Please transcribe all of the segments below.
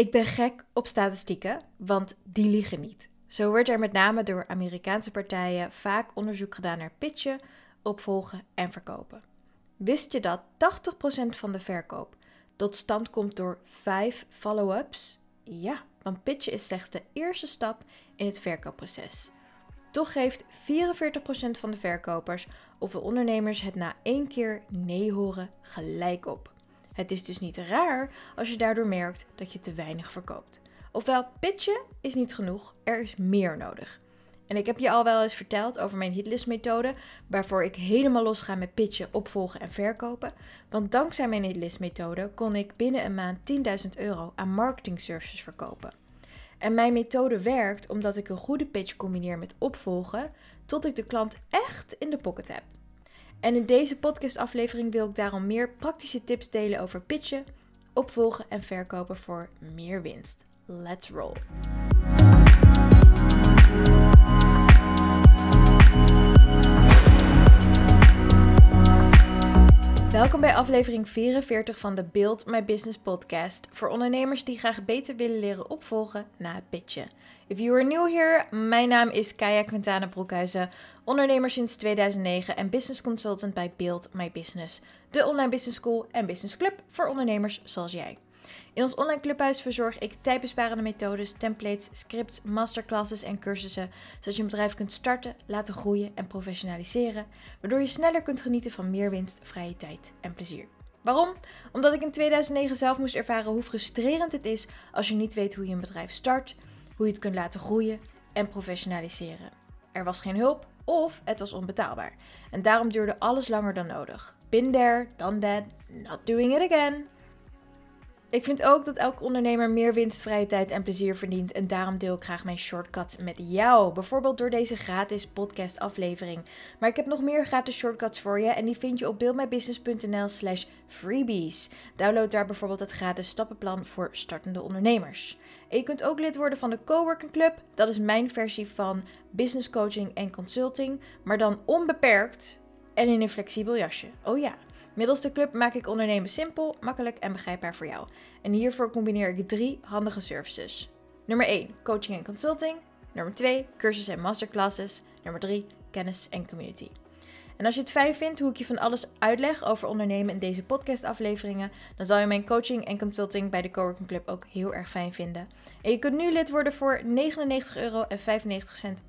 Ik ben gek op statistieken, want die liegen niet. Zo wordt er met name door Amerikaanse partijen vaak onderzoek gedaan naar pitchen, opvolgen en verkopen. Wist je dat 80% van de verkoop tot stand komt door 5 follow-ups? Ja, want pitchen is slechts de eerste stap in het verkoopproces. Toch geeft 44% van de verkopers of de ondernemers het na één keer nee horen gelijk op. Het is dus niet raar als je daardoor merkt dat je te weinig verkoopt. Ofwel, pitchen is niet genoeg, er is meer nodig. En ik heb je al wel eens verteld over mijn hitlist methode, waarvoor ik helemaal los ga met pitchen, opvolgen en verkopen. Want dankzij mijn hitlist methode kon ik binnen een maand 10.000 euro aan marketing services verkopen. En mijn methode werkt omdat ik een goede pitch combineer met opvolgen, tot ik de klant echt in de pocket heb. En in deze podcastaflevering wil ik daarom meer praktische tips delen over pitchen, opvolgen en verkopen voor meer winst. Let's roll! Welkom bij aflevering 44 van de Build My Business podcast voor ondernemers die graag beter willen leren opvolgen na het pitchen. If you are new here, mijn naam is Kaya Quintana Broekhuizen, ondernemer sinds 2009 en business consultant bij Build My Business, de online business school en business club voor ondernemers zoals jij. In ons online clubhuis verzorg ik tijdbesparende methodes, templates, scripts, masterclasses en cursussen, zodat je een bedrijf kunt starten, laten groeien en professionaliseren, waardoor je sneller kunt genieten van meer winst, vrije tijd en plezier. Waarom? Omdat ik in 2009 zelf moest ervaren hoe frustrerend het is als je niet weet hoe je een bedrijf start, hoe je het kunt laten groeien en professionaliseren. Er was geen hulp of het was onbetaalbaar. En daarom duurde alles langer dan nodig. Been there, done that, not doing it again. Ik vind ook dat elke ondernemer meer winst, vrije tijd en plezier verdient. En daarom deel ik graag mijn shortcuts met jou. Bijvoorbeeld door deze gratis podcast aflevering. Maar ik heb nog meer gratis shortcuts voor je. En die vind je op buildmybusiness.nl slash freebies. Download daar bijvoorbeeld het gratis stappenplan voor startende ondernemers. En je kunt ook lid worden van de Coworking Club. Dat is mijn versie van business coaching en consulting. Maar dan onbeperkt en in een flexibel jasje. Oh ja. Middels de club maak ik ondernemen simpel, makkelijk en begrijpbaar voor jou. En hiervoor combineer ik drie handige services. Nummer 1, coaching en consulting. Nummer 2, cursus en masterclasses. Nummer 3, kennis en community. En als je het fijn vindt hoe ik je van alles uitleg over ondernemen in deze podcastafleveringen, dan zal je mijn coaching en consulting bij de Coworking Club ook heel erg fijn vinden. En je kunt nu lid worden voor 99,95 euro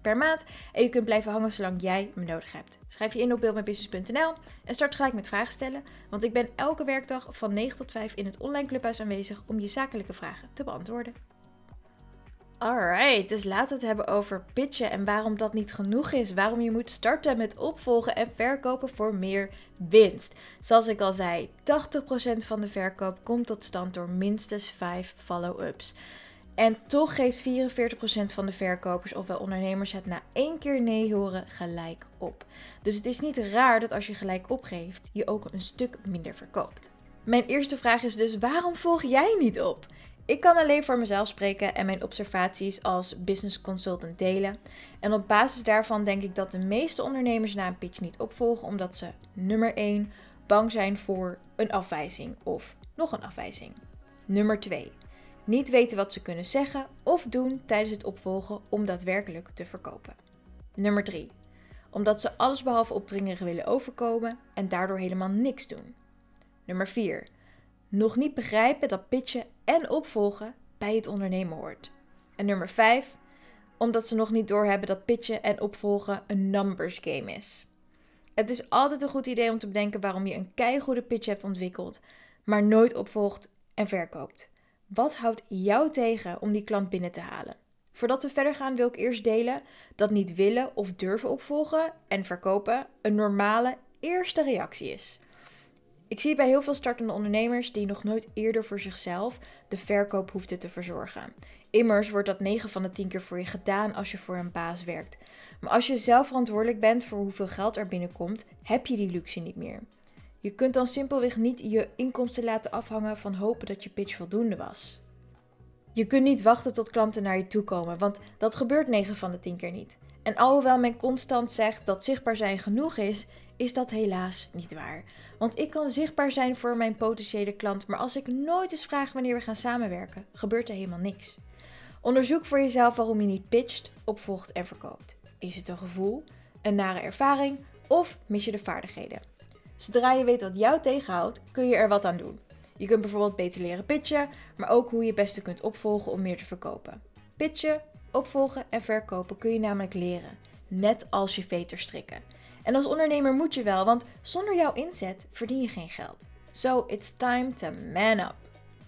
per maand en je kunt blijven hangen zolang jij me nodig hebt. Schrijf je in op buildmybusiness.nl en start gelijk met vragen stellen, want ik ben elke werkdag van 9 tot 5 in het online clubhuis aanwezig om je zakelijke vragen te beantwoorden. Alright, dus laten we het hebben over pitchen en waarom dat niet genoeg is. Waarom je moet starten met opvolgen en verkopen voor meer winst. Zoals ik al zei, 80% van de verkoop komt tot stand door minstens 5 follow-ups. En toch geeft 44% van de verkopers ofwel ondernemers het na één keer nee horen gelijk op. Dus het is niet raar dat als je gelijk opgeeft, je ook een stuk minder verkoopt. Mijn eerste vraag is dus: waarom volg jij niet op? Ik kan alleen voor mezelf spreken en mijn observaties als business consultant delen. En op basis daarvan denk ik dat de meeste ondernemers na een pitch niet opvolgen omdat ze nummer 1 bang zijn voor een afwijzing of nog een afwijzing. Nummer 2 niet weten wat ze kunnen zeggen of doen tijdens het opvolgen om daadwerkelijk te verkopen. Nummer 3 omdat ze allesbehalve opdringerig willen overkomen en daardoor helemaal niks doen. Nummer 4 nog niet begrijpen dat pitchen en opvolgen bij het ondernemen hoort. En nummer 5, omdat ze nog niet doorhebben dat pitchen en opvolgen een numbers game is. Het is altijd een goed idee om te bedenken waarom je een keigoede pitch hebt ontwikkeld, maar nooit opvolgt en verkoopt. Wat houdt jou tegen om die klant binnen te halen? Voordat we verder gaan wil ik eerst delen dat niet willen of durven opvolgen en verkopen een normale eerste reactie is. Ik zie bij heel veel startende ondernemers die nog nooit eerder voor zichzelf de verkoop hoefden te verzorgen. Immers wordt dat 9 van de 10 keer voor je gedaan als je voor een baas werkt. Maar als je zelf verantwoordelijk bent voor hoeveel geld er binnenkomt, heb je die luxe niet meer. Je kunt dan simpelweg niet je inkomsten laten afhangen van hopen dat je pitch voldoende was. Je kunt niet wachten tot klanten naar je toe komen, want dat gebeurt 9 van de 10 keer niet. En alhoewel men constant zegt dat zichtbaar zijn genoeg is, is dat helaas niet waar. Want ik kan zichtbaar zijn voor mijn potentiële klant, maar als ik nooit eens vraag wanneer we gaan samenwerken, gebeurt er helemaal niks. Onderzoek voor jezelf waarom je niet pitcht, opvolgt en verkoopt. Is het een gevoel, een nare ervaring of mis je de vaardigheden? Zodra je weet wat jou tegenhoudt, kun je er wat aan doen. Je kunt bijvoorbeeld beter leren pitchen, maar ook hoe je het beste kunt opvolgen om meer te verkopen. Pitchen, opvolgen en verkopen kun je namelijk leren, net als je veter strikken. En als ondernemer moet je wel, want zonder jouw inzet verdien je geen geld. So it's time to man up.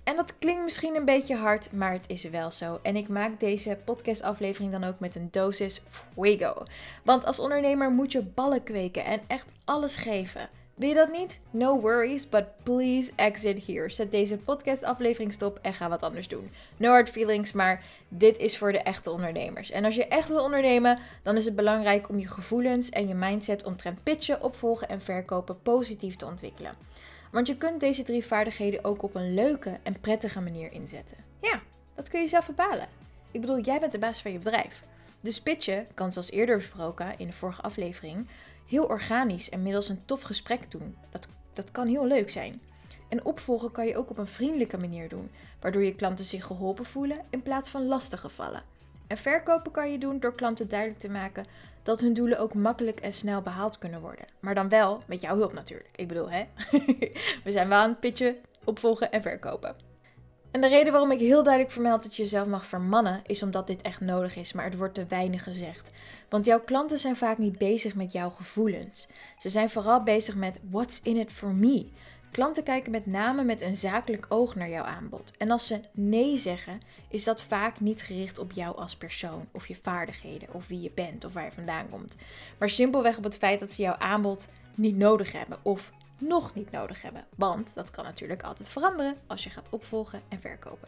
En dat klinkt misschien een beetje hard, maar het is wel zo. En ik maak deze podcastaflevering dan ook met een dosis fuego. Want als ondernemer moet je ballen kweken en echt alles geven. Wil je dat niet? No worries, but please exit here. Zet deze podcastaflevering stop en ga wat anders doen. No hard feelings, maar dit is voor de echte ondernemers. En als je echt wil ondernemen, dan is het belangrijk om je gevoelens en je mindset omtrent pitchen, opvolgen en verkopen positief te ontwikkelen. Want je kunt deze drie vaardigheden ook op een leuke en prettige manier inzetten. Ja, dat kun je zelf bepalen. Ik bedoel, jij bent de baas van je bedrijf. Dus pitchen kan, zoals eerder besproken in de vorige aflevering, heel organisch en middels een tof gesprek doen. Dat, dat kan heel leuk zijn. En opvolgen kan je ook op een vriendelijke manier doen, waardoor je klanten zich geholpen voelen in plaats van lastig gevallen. En verkopen kan je doen door klanten duidelijk te maken dat hun doelen ook makkelijk en snel behaald kunnen worden. Maar dan wel met jouw hulp natuurlijk. Ik bedoel, hè? We zijn wel aan het pitchen, opvolgen en verkopen. En de reden waarom ik heel duidelijk vermeld dat je jezelf mag vermannen, is omdat dit echt nodig is, maar het wordt te weinig gezegd. Want jouw klanten zijn vaak niet bezig met jouw gevoelens. Ze zijn vooral bezig met what's in it for me. Klanten kijken met name met een zakelijk oog naar jouw aanbod. En als ze nee zeggen, is dat vaak niet gericht op jou als persoon, of je vaardigheden, of wie je bent, of waar je vandaan komt. Maar simpelweg op het feit dat ze jouw aanbod niet nodig hebben, of nog niet nodig hebben. Want dat kan natuurlijk altijd veranderen als je gaat opvolgen en verkopen.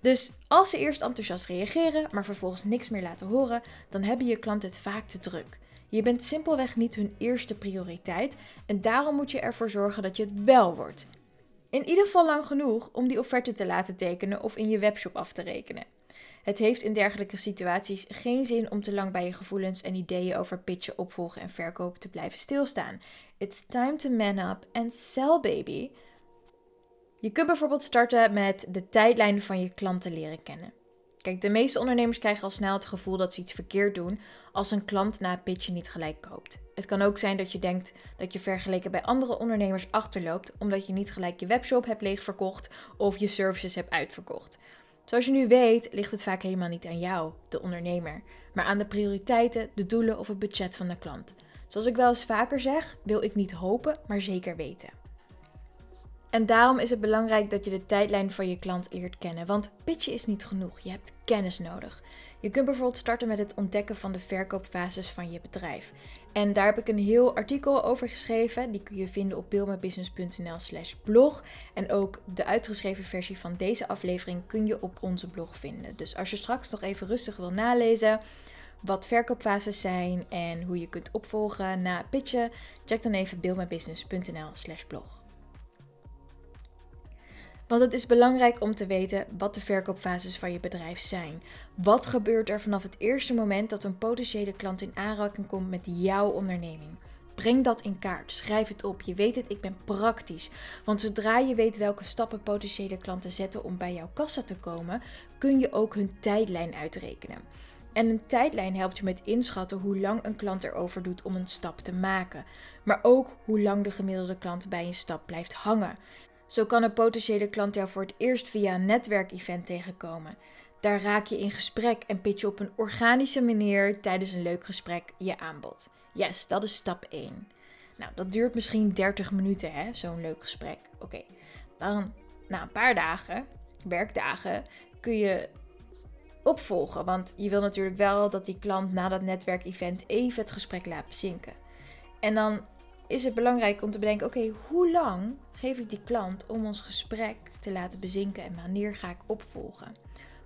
Dus als ze eerst enthousiast reageren, maar vervolgens niks meer laten horen, dan hebben je klanten het vaak te druk. Je bent simpelweg niet hun eerste prioriteit en daarom moet je ervoor zorgen dat je het wel wordt. In ieder geval lang genoeg om die offerte te laten tekenen of in je webshop af te rekenen. Het heeft in dergelijke situaties geen zin om te lang bij je gevoelens en ideeën over pitchen, opvolgen en verkopen te blijven stilstaan. It's time to man up and sell, baby. Je kunt bijvoorbeeld starten met de tijdlijn van je klanten leren kennen. Kijk, de meeste ondernemers krijgen al snel het gevoel dat ze iets verkeerd doen als een klant na het pitchen niet gelijk koopt. Het kan ook zijn dat je denkt dat je vergeleken bij andere ondernemers achterloopt omdat je niet gelijk je webshop hebt leegverkocht of je services hebt uitverkocht. Zoals je nu weet, ligt het vaak helemaal niet aan jou, de ondernemer, maar aan de prioriteiten, de doelen of het budget van de klant. Zoals ik wel eens vaker zeg, wil ik niet hopen, maar zeker weten. En daarom is het belangrijk dat je de tijdlijn van je klant leert kennen. Want pitchen is niet genoeg. Je hebt kennis nodig. Je kunt bijvoorbeeld starten met het ontdekken van de verkoopfases van je bedrijf. En daar heb ik een heel artikel over geschreven. Die kun je vinden op beeldmybusiness.nl slash blog. En ook de uitgeschreven versie van deze aflevering kun je op onze blog vinden. Dus als je straks nog even rustig wil nalezen wat verkoopfases zijn en hoe je kunt opvolgen na pitchen, check dan even beeldmybusiness.nl slash blog. Want het is belangrijk om te weten wat de verkoopfases van je bedrijf zijn. Wat gebeurt er vanaf het eerste moment dat een potentiële klant in aanraking komt met jouw onderneming? Breng dat in kaart. Schrijf het op. Je weet het, ik ben praktisch. Want zodra je weet welke stappen potentiële klanten zetten om bij jouw kassa te komen, kun je ook hun tijdlijn uitrekenen. En een tijdlijn helpt je met inschatten hoe lang een klant erover doet om een stap te maken. Maar ook hoe lang de gemiddelde klant bij een stap blijft hangen. Zo kan een potentiële klant jou voor het eerst via een netwerkevent tegenkomen. Daar raak je in gesprek en pitch je op een organische manier tijdens een leuk gesprek je aanbod. Yes, dat is stap 1. Nou, dat duurt misschien 30 minuten, hè, zo'n leuk gesprek. Oké, dan na een paar dagen, werkdagen, kun je opvolgen. Want je wil natuurlijk wel dat die klant na dat netwerkevent even het gesprek laat bezinken. En dan is het belangrijk om te bedenken: oké, hoe lang geef ik die klant om ons gesprek te laten bezinken en wanneer ga ik opvolgen?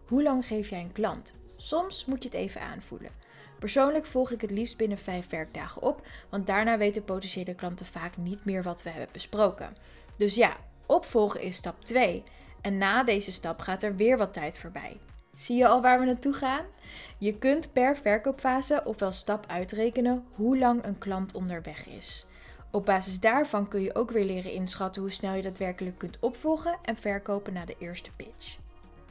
Hoe lang geef jij een klant? Soms moet je het even aanvoelen. Persoonlijk volg ik het liefst binnen vijf werkdagen op, want daarna weten potentiële klanten vaak niet meer wat we hebben besproken. Dus ja, opvolgen is stap 2. En na deze stap gaat er weer wat tijd voorbij. Zie je al waar we naartoe gaan? Je kunt per verkoopfase ofwel stap uitrekenen hoe lang een klant onderweg is. Op basis daarvan kun je ook weer leren inschatten hoe snel je daadwerkelijk kunt opvolgen en verkopen na de eerste pitch.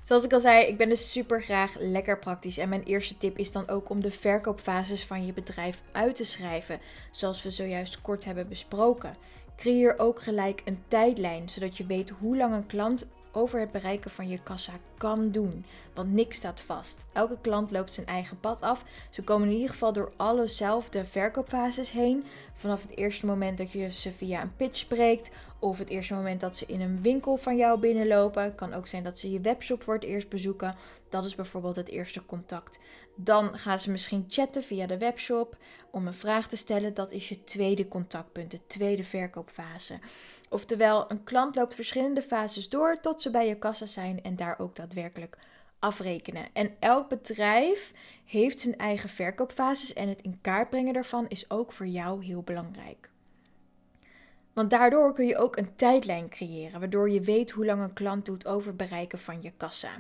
Zoals ik al zei, ik ben dus super graag lekker praktisch. En mijn eerste tip is dan ook om de verkoopfases van je bedrijf uit te schrijven, zoals we zojuist kort hebben besproken. Creëer ook gelijk een tijdlijn, zodat je weet hoe lang een klant over het bereiken van je kassa kan doen. Want niks staat vast. Elke klant loopt zijn eigen pad af. Ze komen in ieder geval door allezelfde verkoopfases heen. Vanaf het eerste moment dat je ze via een pitch spreekt. Of het eerste moment dat ze in een winkel van jou binnenlopen. Kan ook zijn dat ze je webshop voor het eerst bezoeken. Dat is bijvoorbeeld het eerste contact. Dan gaan ze misschien chatten via de webshop om een vraag te stellen. Dat is je tweede contactpunt, de tweede verkoopfase. Oftewel, een klant loopt verschillende fases door tot ze bij je kassa zijn en daar ook daadwerkelijk afrekenen. En elk bedrijf heeft zijn eigen verkoopfases en het in kaart brengen daarvan is ook voor jou heel belangrijk. Want daardoor kun je ook een tijdlijn creëren, waardoor je weet hoe lang een klant doet over bereiken van je kassa.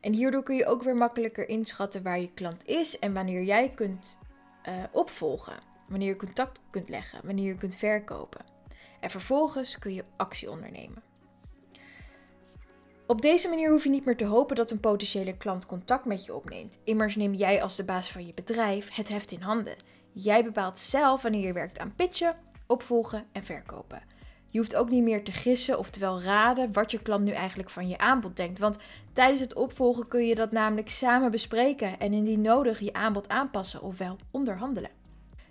En hierdoor kun je ook weer makkelijker inschatten waar je klant is en wanneer jij kunt uh, opvolgen. Wanneer je contact kunt leggen, wanneer je kunt verkopen. En vervolgens kun je actie ondernemen. Op deze manier hoef je niet meer te hopen dat een potentiële klant contact met je opneemt. Immers neem jij als de baas van je bedrijf het heft in handen. Jij bepaalt zelf wanneer je werkt aan pitchen, opvolgen en verkopen. Je hoeft ook niet meer te gissen, oftewel raden, wat je klant nu eigenlijk van je aanbod denkt. Want tijdens het opvolgen kun je dat namelijk samen bespreken en indien nodig je aanbod aanpassen ofwel onderhandelen.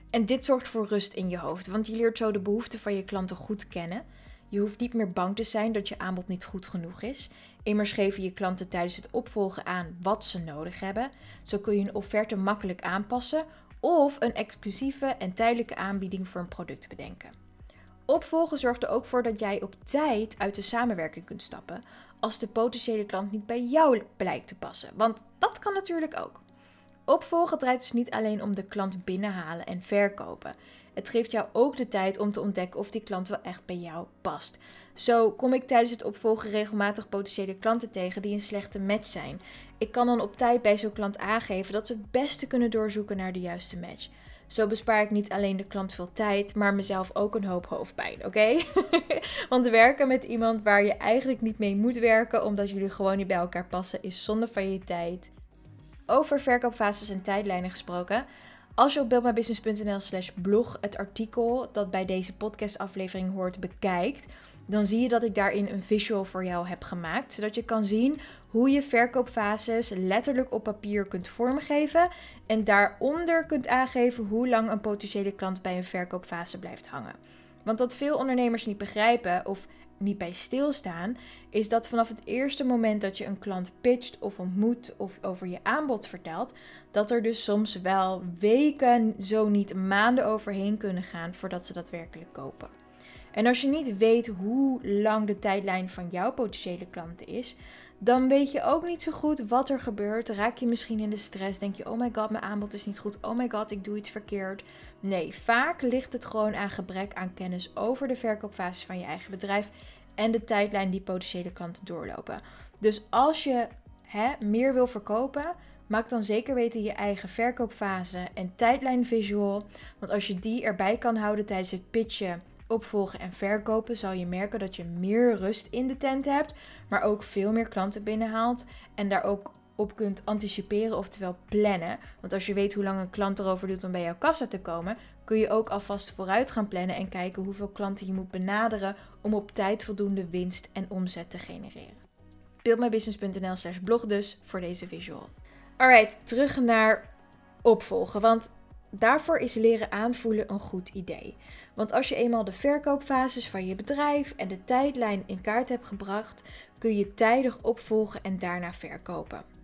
En dit zorgt voor rust in je hoofd, want je leert zo de behoeften van je klanten goed kennen. Je hoeft niet meer bang te zijn dat je aanbod niet goed genoeg is. Immers geven je klanten tijdens het opvolgen aan wat ze nodig hebben. Zo kun je een offerte makkelijk aanpassen of een exclusieve en tijdelijke aanbieding voor een product bedenken. Opvolgen zorgt er ook voor dat jij op tijd uit de samenwerking kunt stappen als de potentiële klant niet bij jou blijkt te passen. Want dat kan natuurlijk ook. Opvolgen draait dus niet alleen om de klant binnenhalen en verkopen. Het geeft jou ook de tijd om te ontdekken of die klant wel echt bij jou past. Zo kom ik tijdens het opvolgen regelmatig potentiële klanten tegen die een slechte match zijn. Ik kan dan op tijd bij zo'n klant aangeven dat ze het beste kunnen doorzoeken naar de juiste match. Zo bespaar ik niet alleen de klant veel tijd, maar mezelf ook een hoop hoofdpijn, oké? Want werken met iemand waar je eigenlijk niet mee moet werken omdat jullie gewoon niet bij elkaar passen is zonde van je tijd. Over verkoopfases en tijdlijnen gesproken. Als je op buildmybusiness.nl slash blog het artikel dat bij deze podcastaflevering hoort bekijkt, dan zie je dat ik daarin een visual voor jou heb gemaakt. Zodat je kan zien hoe je verkoopfases letterlijk op papier kunt vormgeven. En daaronder kunt aangeven hoe lang een potentiële klant bij een verkoopfase blijft hangen. Want wat veel ondernemers niet begrijpen of niet bij stilstaan, is dat vanaf het eerste moment dat je een klant pitcht of ontmoet of over je aanbod vertelt, dat er dus soms wel weken, zo niet maanden overheen kunnen gaan voordat ze daadwerkelijk kopen. En als je niet weet hoe lang de tijdlijn van jouw potentiële klanten is, dan weet je ook niet zo goed wat er gebeurt. Raak je misschien in de stress? Denk je: oh my god, mijn aanbod is niet goed. Oh my god, ik doe iets verkeerd. Nee, vaak ligt het gewoon aan gebrek aan kennis over de verkoopfase van je eigen bedrijf en de tijdlijn die potentiële klanten doorlopen. Dus als je hè, meer wil verkopen, maak dan zeker weten je eigen verkoopfase en tijdlijn visual. Want als je die erbij kan houden tijdens het pitchen opvolgen en verkopen, zal je merken dat je meer rust in de tent hebt, maar ook veel meer klanten binnenhaalt en daar ook op kunt anticiperen, oftewel plannen. Want als je weet hoe lang een klant erover doet om bij jouw kassa te komen, kun je ook alvast vooruit gaan plannen en kijken hoeveel klanten je moet benaderen om op tijd voldoende winst en omzet te genereren. Buildmybusiness.nl slash blog dus voor deze visual. Alright, terug naar opvolgen. Want daarvoor is leren aanvoelen een goed idee. Want als je eenmaal de verkoopfases van je bedrijf en de tijdlijn in kaart hebt gebracht, kun je tijdig opvolgen en daarna verkopen.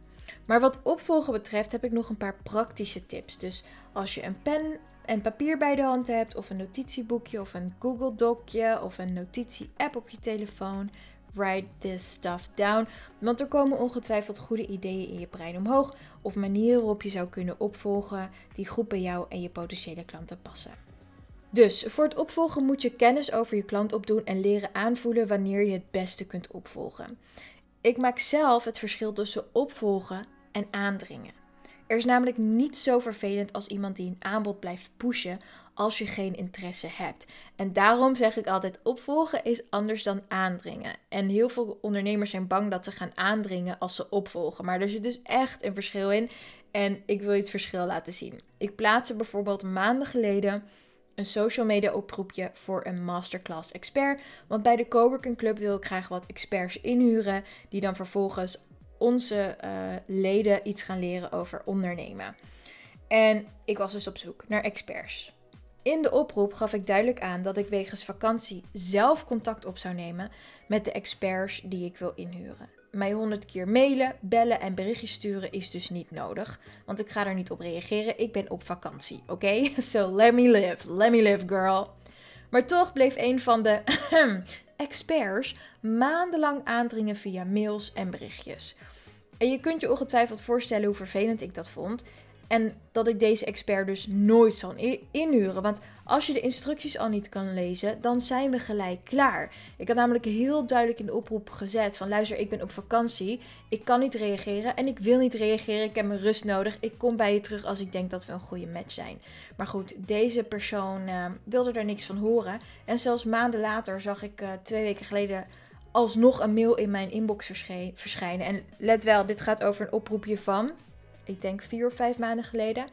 Maar wat opvolgen betreft heb ik nog een paar praktische tips. Dus als je een pen en papier bij de hand hebt, of een notitieboekje, of een Google Docje, of een notitie-app op je telefoon, write this stuff down. Want er komen ongetwijfeld goede ideeën in je brein omhoog, of manieren waarop je zou kunnen opvolgen die goed bij jou en je potentiële klanten passen. Dus voor het opvolgen moet je kennis over je klant opdoen en leren aanvoelen wanneer je het beste kunt opvolgen. Ik maak zelf het verschil tussen opvolgen en aandringen. Er is namelijk niet zo vervelend als iemand die een aanbod blijft pushen als je geen interesse hebt. En daarom zeg ik altijd: opvolgen is anders dan aandringen. En heel veel ondernemers zijn bang dat ze gaan aandringen als ze opvolgen. Maar er zit dus echt een verschil in. En ik wil je het verschil laten zien. Ik plaatste bijvoorbeeld maanden geleden een social media oproepje voor een masterclass expert. Want bij de Coworking Club wil ik graag wat experts inhuren. Die dan vervolgens onze eh, leden iets gaan leren over ondernemen. En ik was dus op zoek naar experts. In de oproep gaf ik duidelijk aan dat ik wegens vakantie zelf contact op zou nemen met de experts die ik wil inhuren. Mij honderd keer mailen, bellen en berichtjes sturen is dus niet nodig, want ik ga er niet op reageren. Ik ben op vakantie, oké? So let me live, let me live, girl. Maar toch bleef een van de experts maandenlang aandringen via mails en berichtjes. En je kunt je ongetwijfeld voorstellen hoe vervelend ik dat vond. En dat ik deze expert dus nooit zal inhuren. Want als je de instructies al niet kan lezen, dan zijn we gelijk klaar. Ik had namelijk heel duidelijk in de oproep gezet van luister, ik ben op vakantie. Ik kan niet reageren en ik wil niet reageren. Ik heb mijn rust nodig. Ik kom bij je terug als ik denk dat we een goede match zijn. Maar goed, deze persoon uh, wilde er niks van horen. En zelfs maanden later zag ik uh, twee weken geleden alsnog een mail in mijn inbox verschijnen. En let wel, dit gaat over een oproepje van ik denk vier of vijf maanden geleden.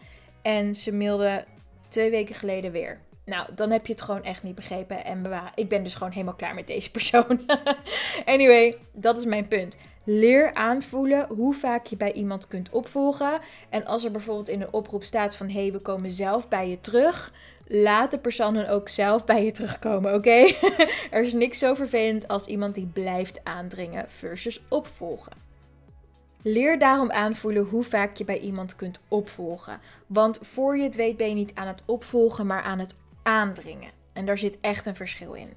En ze mailde twee weken geleden weer. Nou, dan heb je het gewoon echt niet begrepen. En ik ben dus gewoon helemaal klaar met deze persoon. anyway, dat is mijn punt. Leer aanvoelen hoe vaak je bij iemand kunt opvolgen. En als er bijvoorbeeld in een oproep staat van hé, hey, we komen zelf bij je terug. Laat de persoon dan ook zelf bij je terugkomen, oké? er is niks zo vervelend als iemand die blijft aandringen versus opvolgen. Leer daarom aanvoelen hoe vaak je bij iemand kunt opvolgen. Want voor je het weet ben je niet aan het opvolgen, maar aan het aandringen. En daar zit echt een verschil in.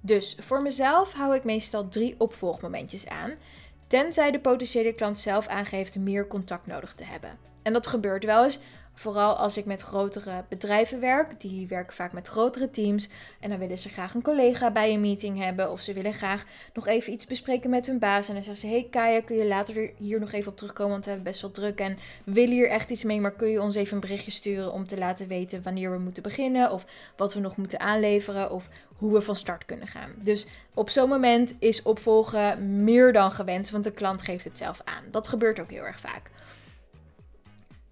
Dus voor mezelf hou ik meestal drie opvolgmomentjes aan, tenzij de potentiële klant zelf aangeeft meer contact nodig te hebben. En dat gebeurt wel eens Vooral als ik met grotere bedrijven werk, die werken vaak met grotere teams. En dan willen ze graag een collega bij een meeting hebben. Of ze willen graag nog even iets bespreken met hun baas. En dan zeggen ze: Hey Kaya, kun je later hier nog even op terugkomen? Want we hebben best wel druk. En willen hier echt iets mee. Maar kun je ons even een berichtje sturen om te laten weten wanneer we moeten beginnen? Of wat we nog moeten aanleveren? Of hoe we van start kunnen gaan. Dus op zo'n moment is opvolgen meer dan gewenst. Want de klant geeft het zelf aan. Dat gebeurt ook heel erg vaak.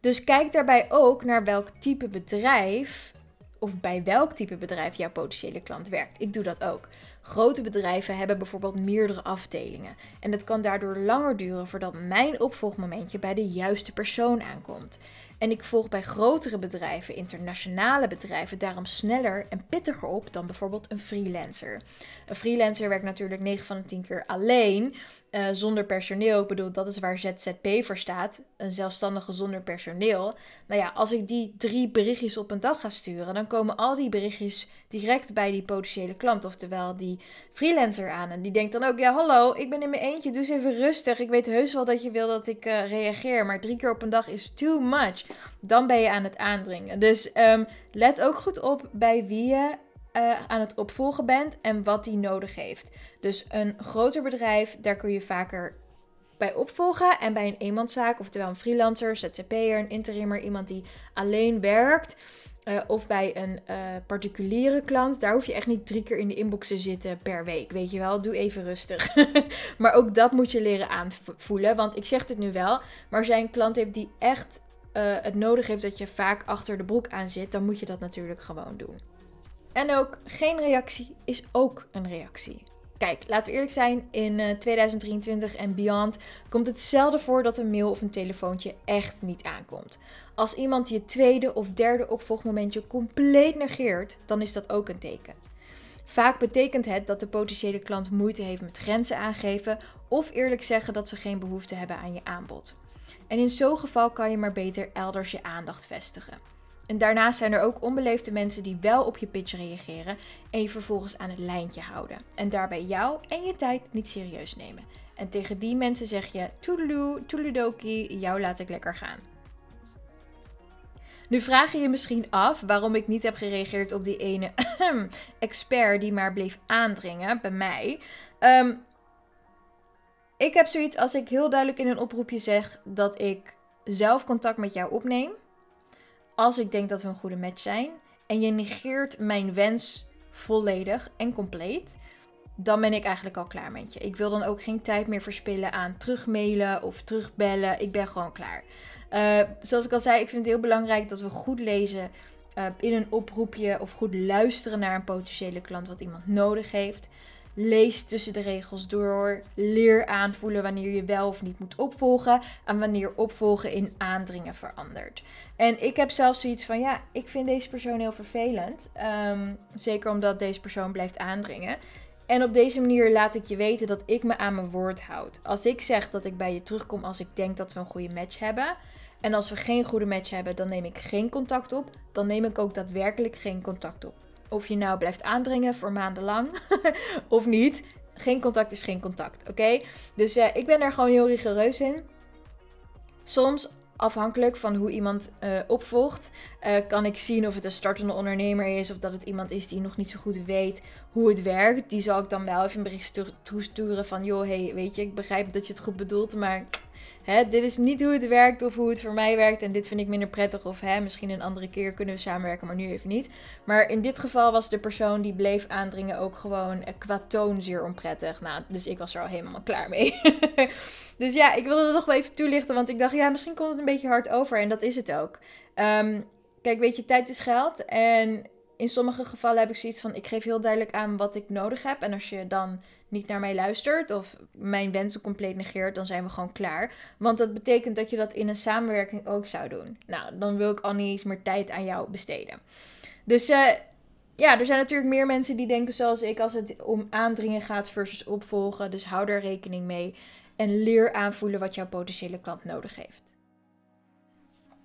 Dus kijk daarbij ook naar welk type bedrijf of bij welk type bedrijf jouw potentiële klant werkt. Ik doe dat ook. Grote bedrijven hebben bijvoorbeeld meerdere afdelingen. En het kan daardoor langer duren voordat mijn opvolgmomentje bij de juiste persoon aankomt. En ik volg bij grotere bedrijven, internationale bedrijven, daarom sneller en pittiger op dan bijvoorbeeld een freelancer. Een freelancer werkt natuurlijk 9 van de 10 keer alleen, uh, zonder personeel. Ik bedoel, dat is waar ZZP voor staat. Een zelfstandige zonder personeel. Nou ja, als ik die drie berichtjes op een dag ga sturen, dan komen al die berichtjes direct bij die potentiële klant. Oftewel die freelancer aan. En die denkt dan ook, ja hallo, ik ben in mijn eentje, doe eens even rustig. Ik weet heus wel dat je wil dat ik uh, reageer, maar drie keer op een dag is too much. Dan ben je aan het aandringen. Dus um, let ook goed op bij wie je uh, aan het opvolgen bent en wat die nodig heeft. Dus een groter bedrijf, daar kun je vaker bij opvolgen. En bij een eenmanszaak, oftewel een freelancer, ZZP'er, een interimmer, iemand die alleen werkt. Uh, of bij een uh, particuliere klant, daar hoef je echt niet drie keer in de inbox te zitten per week. Weet je wel, doe even rustig. maar ook dat moet je leren aanvoelen. Want ik zeg het nu wel, maar als jij een klant hebt die echt het nodig heeft dat je vaak achter de broek aan zit, dan moet je dat natuurlijk gewoon doen. En ook geen reactie is ook een reactie. Kijk, laten we eerlijk zijn, in 2023 en beyond komt het zelden voor dat een mail of een telefoontje echt niet aankomt. Als iemand je tweede of derde opvolgmomentje compleet negeert, dan is dat ook een teken. Vaak betekent het dat de potentiële klant moeite heeft met grenzen aangeven of eerlijk zeggen dat ze geen behoefte hebben aan je aanbod. En in zo'n geval kan je maar beter elders je aandacht vestigen. En daarnaast zijn er ook onbeleefde mensen die wel op je pitch reageren en je vervolgens aan het lijntje houden. En daarbij jou en je tijd niet serieus nemen. En tegen die mensen zeg je toedeloe, toedeledokie, jou laat ik lekker gaan. Nu vraag je je misschien af waarom ik niet heb gereageerd op die ene expert die maar bleef aandringen bij mij. Um, ik heb zoiets als ik heel duidelijk in een oproepje zeg dat ik zelf contact met jou opneem. Als ik denk dat we een goede match zijn. en je negeert mijn wens volledig en compleet, dan ben ik eigenlijk al klaar met je. Ik wil dan ook geen tijd meer verspillen aan terugmailen of terugbellen. Ik ben gewoon klaar. Uh, zoals ik al zei, ik vind het heel belangrijk dat we goed lezen uh, in een oproepje of goed luisteren naar een potentiële klant wat iemand nodig heeft. Lees tussen de regels door. Leer aanvoelen wanneer je wel of niet moet opvolgen. En wanneer opvolgen in aandringen verandert. En ik heb zelfs zoiets van: ja, ik vind deze persoon heel vervelend. Um, zeker omdat deze persoon blijft aandringen. En op deze manier laat ik je weten dat ik me aan mijn woord houd. Als ik zeg dat ik bij je terugkom als ik denk dat we een goede match hebben. En als we geen goede match hebben, dan neem ik geen contact op. Dan neem ik ook daadwerkelijk geen contact op. Of je nou blijft aandringen voor maandenlang of niet. Geen contact is geen contact, oké? Dus uh, ik ben daar gewoon heel rigoureus in. Soms afhankelijk van hoe iemand uh, opvolgt, uh, kan ik zien of het een startende ondernemer is of dat het iemand is die nog niet zo goed weet hoe het werkt. Die zal ik dan wel even een bericht toesturen van, joh, hey, weet je, ik begrijp dat je het goed bedoelt, maar hè, dit is niet hoe het werkt of hoe het voor mij werkt en dit vind ik minder prettig of hè, misschien een andere keer kunnen we samenwerken, maar nu even niet. Maar in dit geval was de persoon die bleef aandringen ook gewoon eh, qua toon zeer onprettig. Nou, dus ik was er al helemaal klaar mee. dus ja, ik wilde het nog wel even toelichten, want ik dacht, ja, misschien komt het een beetje hard over en dat is het ook. Um, kijk, weet je, tijd is geld en in sommige gevallen heb ik zoiets van: ik geef heel duidelijk aan wat ik nodig heb. En als je dan niet naar mij luistert of mijn wensen compleet negeert, dan zijn we gewoon klaar. Want dat betekent dat je dat in een samenwerking ook zou doen. Nou, dan wil ik al niet eens meer tijd aan jou besteden. Dus uh, ja, er zijn natuurlijk meer mensen die denken zoals ik als het om aandringen gaat versus opvolgen. Dus hou daar rekening mee en leer aanvoelen wat jouw potentiële klant nodig heeft.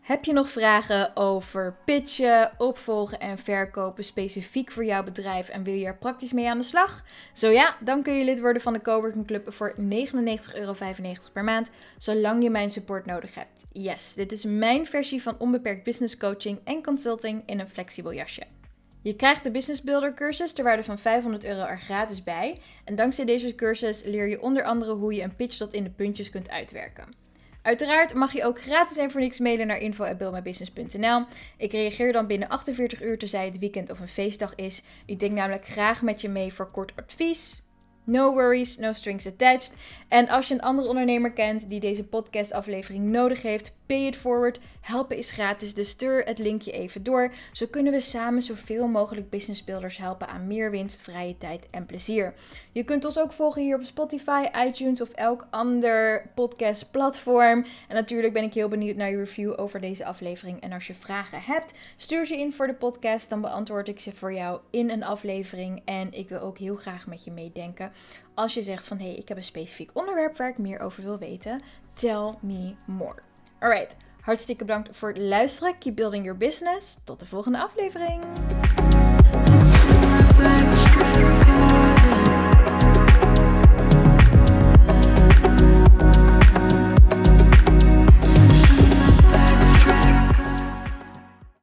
Heb je nog vragen over pitchen, opvolgen en verkopen specifiek voor jouw bedrijf en wil je er praktisch mee aan de slag? Zo ja, dan kun je lid worden van de Coworking Club voor 99,95 euro per maand, zolang je mijn support nodig hebt. Yes, dit is mijn versie van onbeperkt business coaching en consulting in een flexibel jasje. Je krijgt de Business Builder cursus ter waarde van 500 euro er gratis bij. En dankzij deze cursus leer je onder andere hoe je een pitch tot in de puntjes kunt uitwerken. Uiteraard mag je ook gratis en voor niks mailen naar info.buildmybusiness.nl. Ik reageer dan binnen 48 uur tenzij het weekend of een feestdag is. Ik denk namelijk graag met je mee voor kort advies. No worries, no strings attached. En als je een andere ondernemer kent die deze podcastaflevering nodig heeft, pay it forward. Helpen is gratis, dus stuur het linkje even door. Zo kunnen we samen zoveel mogelijk businessbuilders helpen aan meer winst, vrije tijd en plezier. Je kunt ons ook volgen hier op Spotify, iTunes of elk ander podcastplatform. En natuurlijk ben ik heel benieuwd naar je review over deze aflevering. En als je vragen hebt, stuur ze in voor de podcast. Dan beantwoord ik ze voor jou in een aflevering. En ik wil ook heel graag met je meedenken. Als je zegt van hé, hey, ik heb een specifiek onderwerp waar ik meer over wil weten, tell me more. Alright, hartstikke bedankt voor het luisteren. Keep building your business. Tot de volgende aflevering.